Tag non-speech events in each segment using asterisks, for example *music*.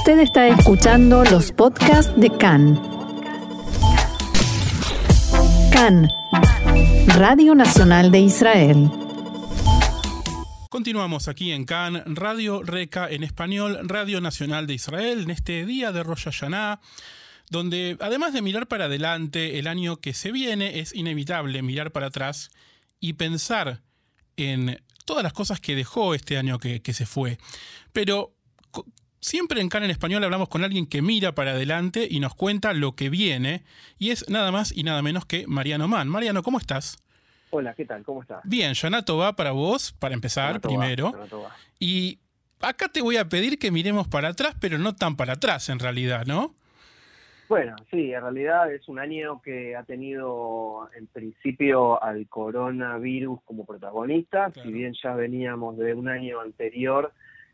Usted está escuchando los podcasts de CAN. CAN, Radio Nacional de Israel. Continuamos aquí en CAN, Radio Reca en español, Radio Nacional de Israel, en este día de Rosh Hashanah, donde además de mirar para adelante el año que se viene, es inevitable mirar para atrás y pensar en todas las cosas que dejó este año que, que se fue. Pero Siempre en CAN en español hablamos con alguien que mira para adelante y nos cuenta lo que viene, y es nada más y nada menos que Mariano Mann. Mariano, ¿cómo estás? Hola, ¿qué tal? ¿Cómo estás? Bien, Yanato va para vos, para empezar primero. Y acá te voy a pedir que miremos para atrás, pero no tan para atrás en realidad, ¿no? Bueno, sí, en realidad es un año que ha tenido en principio al coronavirus como protagonista, si bien ya veníamos de un año anterior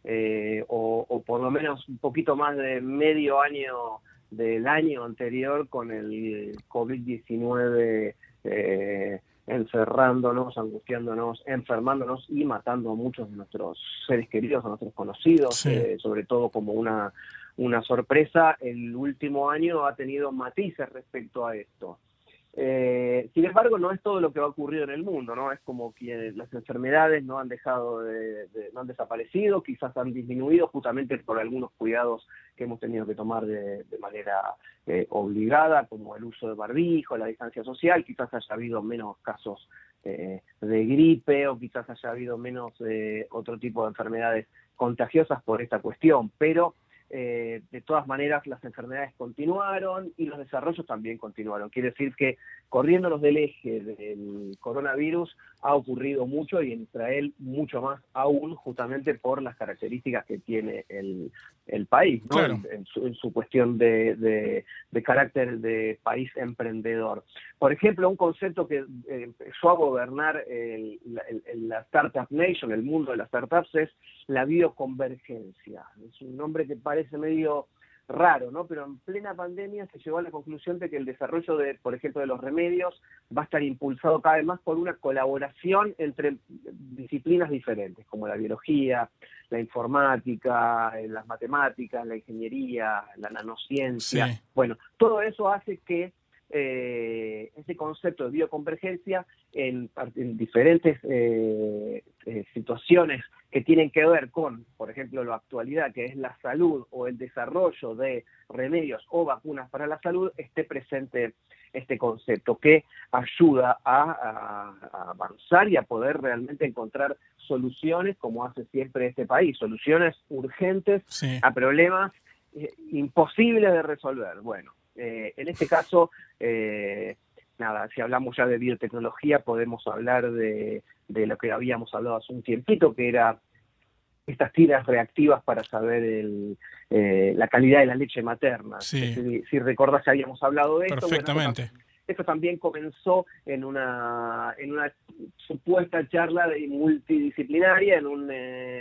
eh, o, por lo menos un poquito más de medio año del año anterior con el COVID-19 eh, encerrándonos, angustiándonos, enfermándonos y matando a muchos de nuestros seres queridos, a nuestros conocidos, eh, sobre todo como una, una sorpresa. El último año ha tenido matices respecto a esto. Eh, sin embargo, no es todo lo que va a en el mundo, ¿no? Es como que las enfermedades no han dejado de, no han desaparecido, quizás han disminuido justamente por algunos cuidados que hemos tenido que tomar de, manera eh, obligada, como el uso de barbijo, la distancia social, quizás haya habido menos casos eh, de gripe o quizás haya habido menos otro tipo de enfermedades contagiosas por esta cuestión, pero eh, de todas maneras las enfermedades continuaron y los desarrollos también continuaron. Quiere decir que corriéndonos del eje del coronavirus ha ocurrido mucho y en Israel mucho más aún justamente por las características que tiene el, país, en, su, cuestión de, carácter de país emprendedor. Por ejemplo, un concepto que eh, empezó a gobernar la Startup Nation, el mundo de las startups, es la bioconvergencia. Es un nombre que parece medio raro, ¿no? Pero en plena pandemia se llegó a la conclusión de que el desarrollo de, por ejemplo, de los remedios va a estar impulsado cada vez más por una colaboración entre disciplinas diferentes, como la biología, la informática, las matemáticas, la ingeniería, la nanociencia. Bueno, todo eso hace que eh, ese concepto de bioconvergencia en, diferentes eh, eh, situaciones que tienen que ver con, por ejemplo, la actualidad, que es la salud o el desarrollo de remedios o vacunas para la salud, esté presente este concepto que ayuda a, avanzar y a poder realmente encontrar soluciones, como hace siempre este país, soluciones urgentes a problemas eh, imposibles de resolver. Bueno, eh, en este caso, eh, nada, si hablamos ya de biotecnología, podemos hablar de, lo que habíamos hablado hace un tiempito, que era estas tiras reactivas para saber eh, la calidad de la leche materna. Si, si recordás, habíamos hablado de esto. Perfectamente. esto también comenzó en una, en una supuesta charla de multidisciplinaria, en un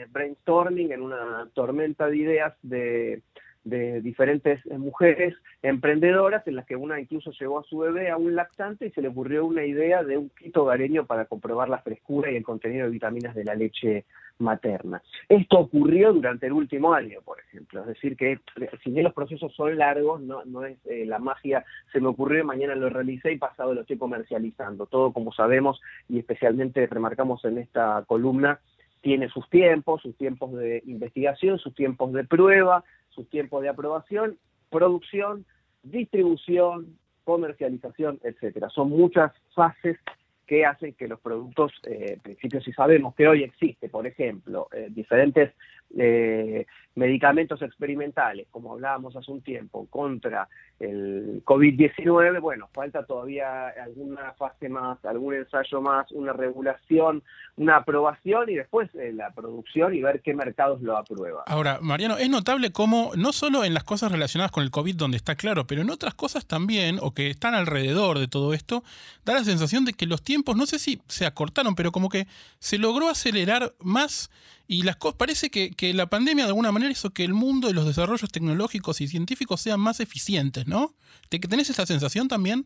brainstorming, en una tormenta de ideas de de diferentes eh, mujeres emprendedoras en las que una incluso llevó a su bebé a un lactante y se le ocurrió una idea de un quito gareño para comprobar la frescura y el contenido de vitaminas de la leche materna. Esto ocurrió durante el último año, por ejemplo, es decir que si bien los procesos son largos, no, no es eh, la magia, se me ocurrió, mañana lo realicé y pasado lo estoy comercializando. Todo como sabemos y especialmente remarcamos en esta columna, tiene sus tiempos, sus tiempos de investigación, sus tiempos de prueba, sus tiempos de aprobación, producción, distribución, comercialización, etcétera. Son muchas fases que hacen que los productos, eh, en principio si sabemos que hoy existe, por ejemplo, eh, diferentes eh, medicamentos experimentales, como hablábamos hace un tiempo, contra el COVID-19, bueno, falta todavía alguna fase más, algún ensayo más, una regulación, una aprobación y después la producción y ver qué mercados lo aprueban. Ahora, Mariano, es notable cómo, no solo en las cosas relacionadas con el COVID, donde está claro, pero en otras cosas también, o que están alrededor de todo esto, da la sensación de que los tiempos, no sé si se acortaron, pero como que se logró acelerar más y las cosas, parece que, la pandemia de alguna manera hizo que el mundo de los desarrollos tecnológicos y científicos sean más eficientes, ¿no? ¿Te, ¿Tenés esa sensación también?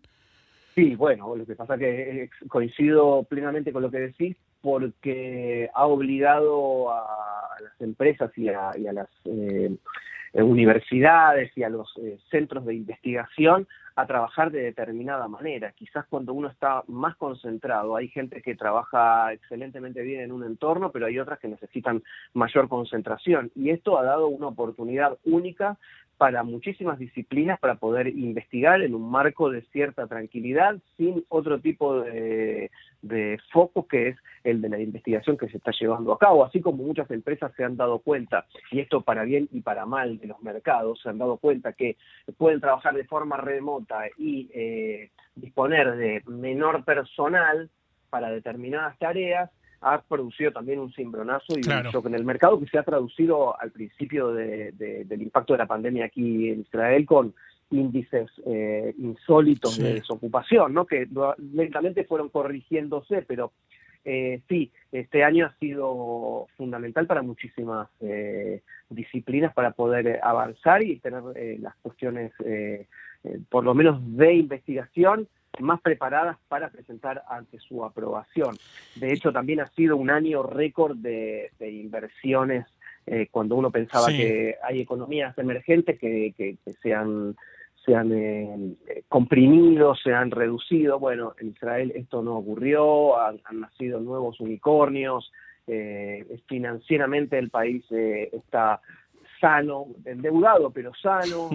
Sí, bueno, lo que pasa es que eh, coincido plenamente con lo que decís, porque ha obligado a las empresas y a, las... Eh, universidades y a los centros de investigación a trabajar de determinada manera. Quizás cuando uno está más concentrado, hay gente que trabaja excelentemente bien en un entorno, pero hay otras que necesitan mayor concentración. Y esto ha dado una oportunidad única para muchísimas disciplinas para poder investigar en un marco de cierta tranquilidad sin otro tipo de, foco que es el de la investigación que se está llevando a cabo, así como muchas empresas se han dado cuenta, y esto para bien y para mal de los mercados, se han dado cuenta que pueden trabajar de forma remota y eh, disponer de menor personal para determinadas tareas, ha producido también un cimbronazo y un shock en el mercado que se ha traducido al principio del impacto de la pandemia aquí en Israel con índices eh, insólitos de desocupación, ¿no? que lentamente fueron corrigiéndose, pero eh, sí, este año ha sido fundamental para muchísimas eh, disciplinas para poder avanzar y tener las cuestiones, por lo menos de investigación, más preparadas para presentar ante su aprobación. De hecho, también ha sido un año récord de, inversiones eh, cuando uno pensaba que hay economías emergentes que, que, se han, se han eh, comprimido, se han reducido. Bueno, en Israel esto no ocurrió, han, nacido nuevos unicornios, eh, financieramente el país está sano, endeudado pero sano.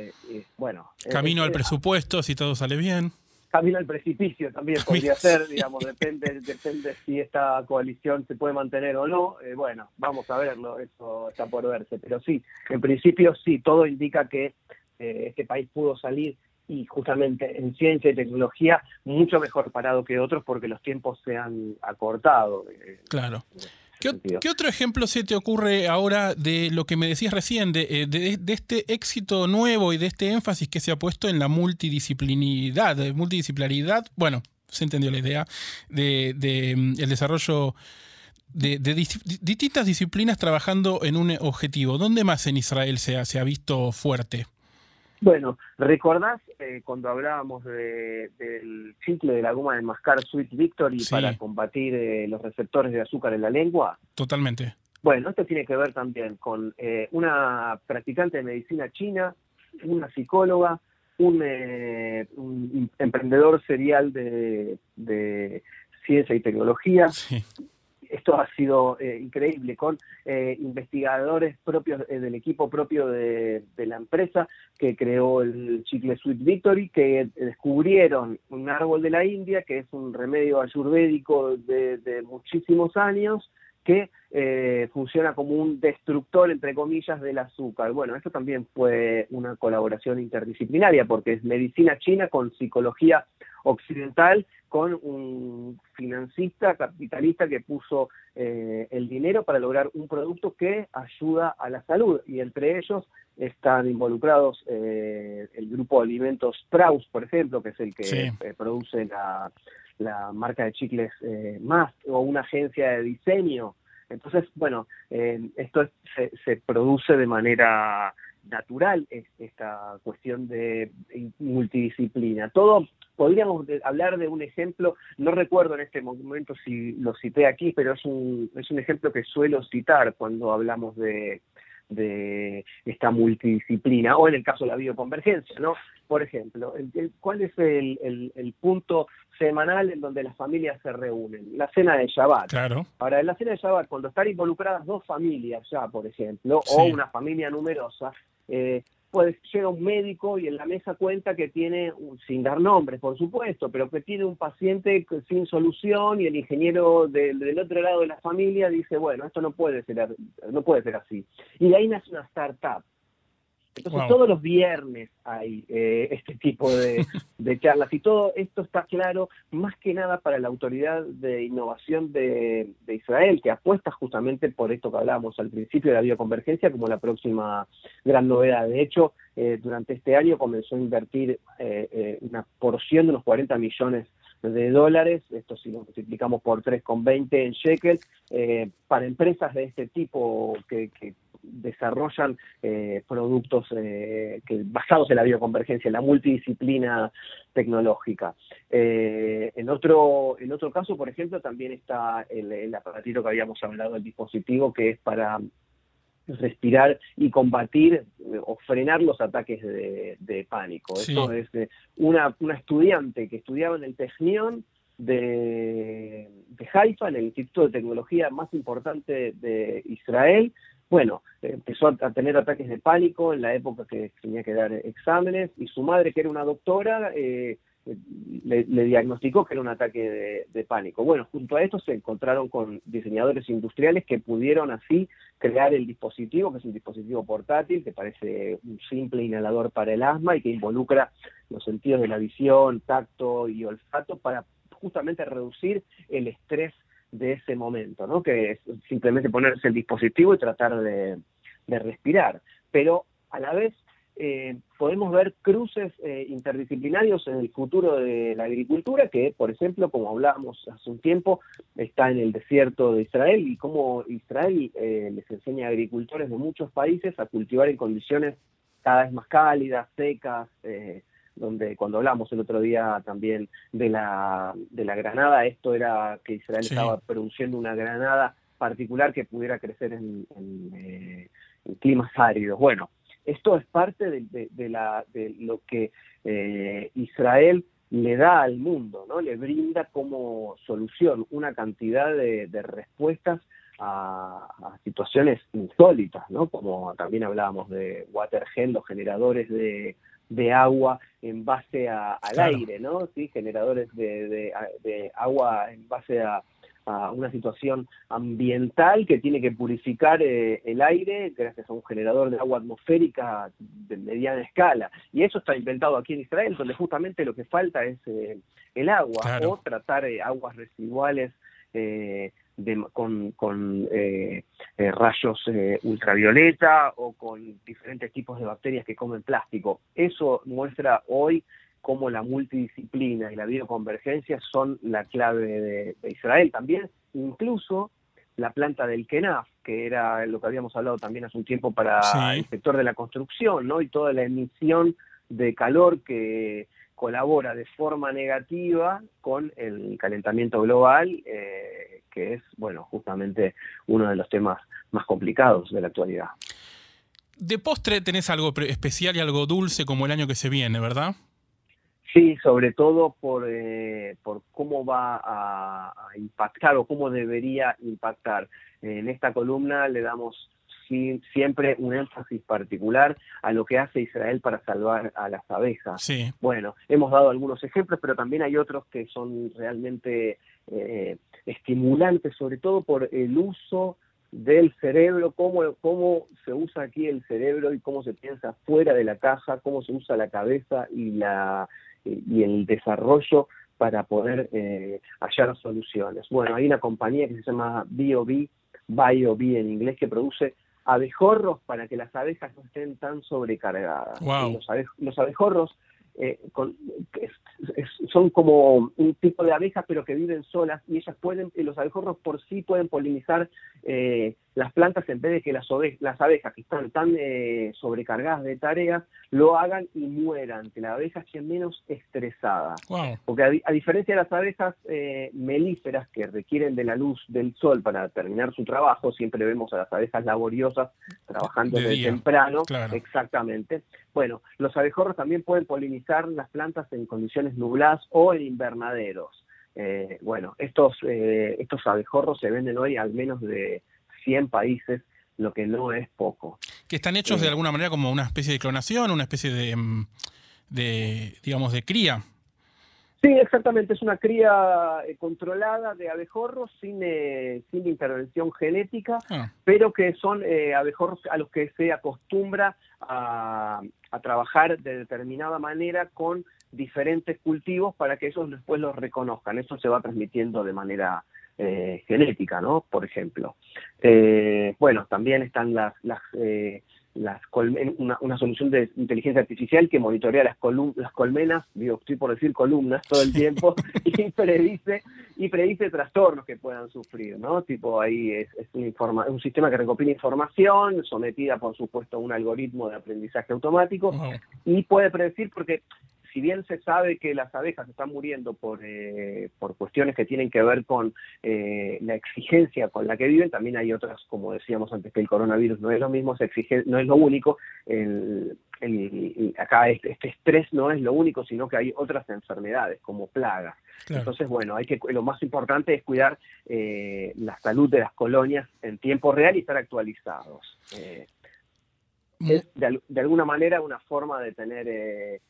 *laughs* bueno, Camino al presupuesto, si todo sale bien camino al precipicio también *laughs* podría ser, digamos, depende, depende si esta coalición se puede mantener o no. Eh, bueno, vamos a verlo, eso está por verse. Pero sí, en principio sí, todo indica que eh, este país pudo salir y justamente en ciencia y tecnología mucho mejor parado que otros porque los tiempos se han acortado. Eh, claro. ¿Qué, otro ejemplo se te ocurre ahora de lo que me decías recién, de, de, este éxito nuevo y de este énfasis que se ha puesto en la multidisciplinaridad, multidisciplinaridad, bueno, se entendió la idea, de, mm, el desarrollo de, distintas disciplinas trabajando en un objetivo. ¿Dónde más en Israel se se ha visto fuerte? Bueno, ¿recordás eh, cuando hablábamos del chicle de la goma de mascar Sweet Victory para combatir eh, los receptores de azúcar en la lengua? Totalmente. Bueno, esto tiene que ver también con eh, una practicante de medicina china, una psicóloga, un, emprendedor serial de, de, ciencia y tecnología, sí esto ha sido eh, increíble con eh, investigadores propios eh, del equipo propio de, la empresa que creó el chicle Sweet Victory, que descubrieron un árbol de la India, que es un remedio ayurvédico de muchísimos años, que eh, funciona como un destructor, entre comillas, del azúcar. Bueno, esto también fue una colaboración interdisciplinaria, porque es medicina china con psicología occidental, con un financista, capitalista que puso eh, el dinero para lograr un producto que ayuda a la salud. Y entre ellos están involucrados eh, el grupo de alimentos Praus, por ejemplo, que es el que produce la, la marca de chicles más, o una agencia de diseño entonces, bueno, eh, esto se, se, produce de manera natural, esta cuestión de multidisciplina. Todo, podríamos hablar de un ejemplo, no recuerdo en este momento si lo cité aquí, pero es un, es un ejemplo que suelo citar cuando hablamos de esta multidisciplina, o en el caso de la bioconvergencia, ¿no? Por ejemplo, ¿cuál es el, el, punto semanal en donde las familias se reúnen? La cena de Shabbat. Claro. Ahora, en la cena de Shabbat, cuando están involucradas dos familias ya, por ejemplo, o una familia numerosa, eh, pues llega un médico y en la mesa cuenta que tiene, sin dar nombres por supuesto, pero que tiene un paciente sin solución y el ingeniero del otro lado de la familia dice, bueno, esto no puede ser, no puede ser así. Y de ahí nace una startup entonces todos los viernes hay eh, este tipo de, *laughs* charlas y todo esto está claro más que nada para la Autoridad de Innovación de, Israel, que apuesta justamente por esto que hablábamos al principio de la bioconvergencia como la próxima gran novedad. De hecho, eh, durante este año comenzó a invertir eh, una porción de unos 40 millones de dólares, esto si lo multiplicamos por 3,20 en shekel, para empresas de este tipo que, que desarrollan eh, productos eh, que, basados en la bioconvergencia, en la multidisciplina tecnológica. Eh, en, otro, en otro caso, por ejemplo, también está el, el aparatito que habíamos hablado, el dispositivo que es para respirar y combatir o frenar los ataques de, pánico. Esto es una, una estudiante que estudiaba en el Technion de, de Haifa, en el Instituto de Tecnología más importante de Israel, bueno, empezó a tener ataques de pánico en la época que tenía que dar exámenes y su madre, que era una doctora, eh, le, diagnosticó que era un ataque de, pánico. Bueno, junto a esto se encontraron con diseñadores industriales que pudieron así crear el dispositivo, que es un dispositivo portátil, que parece un simple inhalador para el asma y que involucra los sentidos de la visión, tacto y olfato para justamente reducir el estrés de ese momento, ¿no? Que es simplemente ponerse el dispositivo y tratar de, respirar. Pero a la vez eh, podemos ver cruces eh, interdisciplinarios en el futuro de la agricultura, que, por ejemplo, como hablábamos hace un tiempo, está en el desierto de Israel y cómo Israel eh, les enseña a agricultores de muchos países a cultivar en condiciones cada vez más cálidas, secas, donde cuando hablamos el otro día también de la, de la granada, esto era que Israel estaba produciendo una granada particular que pudiera crecer en, eh, climas áridos. Bueno, esto es parte de, la, de lo que eh, Israel le da al mundo, ¿no? Le brinda como solución una cantidad de, respuestas a, situaciones insólitas, ¿no? Como también hablábamos de Watergen, los generadores de, de agua en base al aire, ¿no? Sí, generadores de, agua en base a, una situación ambiental que tiene que purificar eh, el aire gracias a un generador de agua atmosférica de mediana escala. Y eso está inventado aquí en Israel, donde justamente lo que falta es eh, el agua o tratar eh, aguas residuales con, con eh, eh, rayos eh, ultravioleta o con diferentes tipos de bacterias que comen plástico. Eso muestra hoy cómo la multidisciplina y la bioconvergencia son la clave de, Israel. También incluso la planta del KENAF, que era lo que habíamos hablado también hace un tiempo para el sector de la construcción, ¿no? Y toda la emisión de calor que colabora de forma negativa con el calentamiento global, eh, que es, bueno, justamente uno de los temas más complicados de la actualidad. De postre tenés algo especial y algo dulce como el año que se viene, ¿verdad? Sí, sobre todo por, eh, por cómo va a, impactar o cómo debería impactar. En esta columna le damos siempre un énfasis particular a lo que hace Israel para salvar a las abejas. Sí. Bueno, hemos dado algunos ejemplos, pero también hay otros que son realmente eh, estimulantes, sobre todo por el uso del cerebro, cómo, cómo se usa aquí el cerebro y cómo se piensa fuera de la caja, cómo se usa la cabeza y, la, y el desarrollo para poder eh, hallar soluciones. Bueno, hay una compañía que se llama BioB, BioB en inglés, que produce abejorros para que las abejas no estén tan sobrecargadas. los, abejorros eh, son como un tipo de abejas pero que viven solas y ellas pueden, los abejorros por sí pueden polinizar eh, las plantas en vez de que las, las abejas que están tan eh, sobrecargadas de tareas lo hagan y mueran, que la abeja esté menos estresada. Porque a, diferencia de las abejas eh, melíferas que requieren de la luz del sol para terminar su trabajo, siempre vemos a las abejas laboriosas trabajando desde temprano, exactamente. Bueno, los abejorros también pueden polinizar las plantas en condiciones nubladas o en invernaderos. Eh, bueno, estos, estos abejorros se venden hoy al menos de 100 países, lo que no es poco. Que están hechos de eh, alguna manera como una especie de clonación, una especie de, mm, de digamos, de cría. Sí, exactamente, es una cría eh, controlada de abejorros sin, eh, sin intervención genética, ah. pero que son abejorros a los que se acostumbra a, a, trabajar de determinada manera con diferentes cultivos para que ellos después los reconozcan. Eso se va transmitiendo de manera eh, genética, ¿no? Por ejemplo. Eh, bueno, también están las, las, eh, las una, solución de inteligencia artificial que monitorea las, las colmenas, digo, estoy por decir columnas todo el tiempo, *laughs* y predice y predice trastornos que puedan sufrir, ¿no? Tipo ahí es, un, un sistema que recopila información sometida, por supuesto, a un algoritmo de aprendizaje automático y puede predecir porque si bien se sabe que las abejas están muriendo por, eh, por cuestiones que tienen que ver con eh, la exigencia con la que viven, también hay otras, como decíamos antes, que el coronavirus no es lo mismo, se exige, no es lo único. El, acá este, este, estrés no es lo único, sino que hay otras enfermedades como plagas. Entonces, bueno, hay que lo más importante es cuidar eh, la salud de las colonias en tiempo real y estar actualizados. es de, de, alguna manera una forma de tener eh,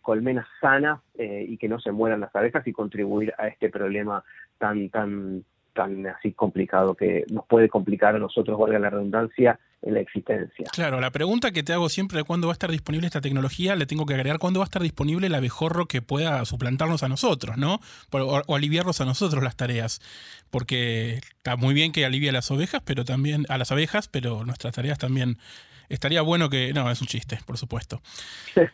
colmenas sanas eh, y que no se mueran las abejas y contribuir a este problema tan, tan, tan así complicado que nos puede complicar a nosotros, valga la redundancia, en la existencia. Claro, la pregunta que te hago siempre de cuándo va a estar disponible esta tecnología, le tengo que agregar cuándo va a estar disponible el abejorro que pueda suplantarnos a nosotros, ¿no? O, o, aliviarnos a nosotros las tareas. Porque está muy bien que alivie a las ovejas, pero también a las abejas, pero nuestras tareas también estaría bueno que. No, es un chiste, por supuesto. *laughs*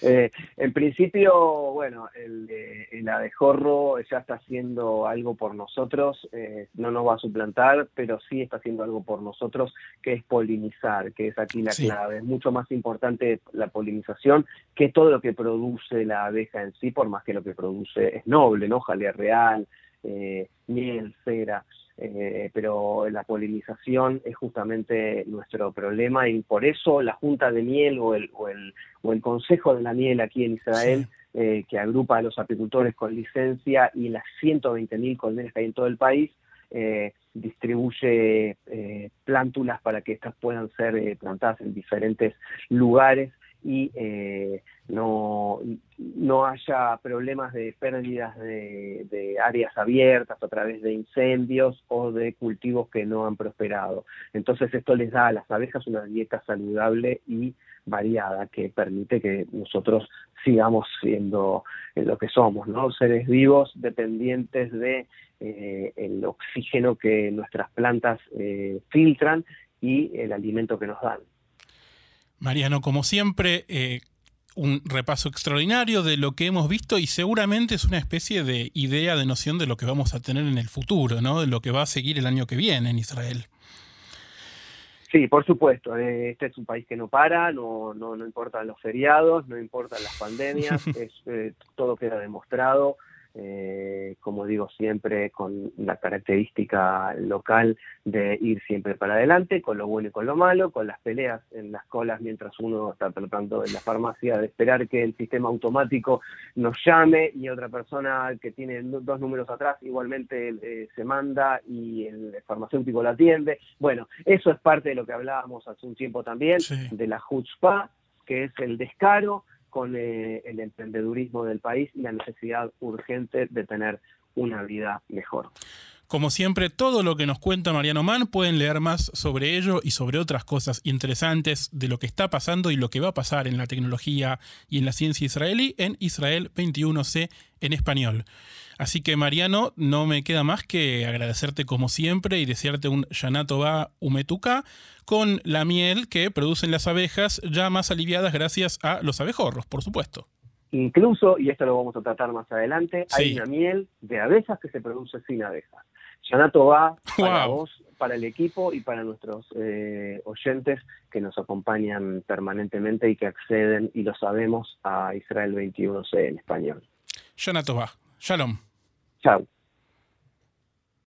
Eh, en principio, bueno, el, el, abejorro ya está haciendo algo por nosotros, eh, no nos va a suplantar, pero sí está haciendo algo por nosotros, que es polinizar, que es aquí la clave. Es mucho más importante la polinización que todo lo que produce la abeja en sí, por más que lo que produce es noble, ¿no? Jalea real, eh, miel, cera. Eh, pero la polinización es justamente nuestro problema y por eso la Junta de Miel o el, o el, o el Consejo de la Miel aquí en Israel, eh, que agrupa a los apicultores con licencia y las 120.000 colmenas que hay en todo el país, eh, distribuye plántulas para que estas puedan ser plantadas en diferentes lugares y eh, no, no haya problemas de pérdidas de, áreas abiertas a través de incendios o de cultivos que no han prosperado. Entonces esto les da a las abejas una dieta saludable y variada que permite que nosotros sigamos siendo lo que somos, ¿no? Seres vivos dependientes de eh, el oxígeno que nuestras plantas eh, filtran y el alimento que nos dan. Mariano, como siempre, eh, un repaso extraordinario de lo que hemos visto y seguramente es una especie de idea, de noción de lo que vamos a tener en el futuro, ¿no? De lo que va a seguir el año que viene en Israel. Sí, por supuesto. Eh, este es un país que no para, no, no, no importan los feriados, no importan las pandemias, *laughs* es, eh, todo queda demostrado eh, como digo siempre, con la característica local de ir siempre para adelante, con lo bueno y con lo malo, con las peleas en las colas mientras uno está tratando en la farmacia de esperar que el sistema automático nos llame y otra persona que tiene dos números atrás igualmente eh, se manda y el farmacéutico la atiende. Bueno, eso es parte de lo que hablábamos hace un tiempo también, de la chutzpah, que es el descaro, con eh, el emprendedurismo del país y la necesidad urgente de tener una vida mejor. Como siempre, todo lo que nos cuenta Mariano Mann pueden leer más sobre ello y sobre otras cosas interesantes de lo que está pasando y lo que va a pasar en la tecnología y en la ciencia israelí en Israel 21C en español. Así que Mariano, no me queda más que agradecerte como siempre y desearte un Yanato va Umetuka con la miel que producen las abejas ya más aliviadas gracias a los abejorros, por supuesto. Incluso, y esto lo vamos a tratar más adelante, hay una miel de abejas que se produce sin abejas. Yanato va para vos, para el equipo y para nuestros eh, oyentes que nos acompañan permanentemente y que acceden, y lo sabemos, a Israel 21C en español. Yanato va. Shalom. Chao.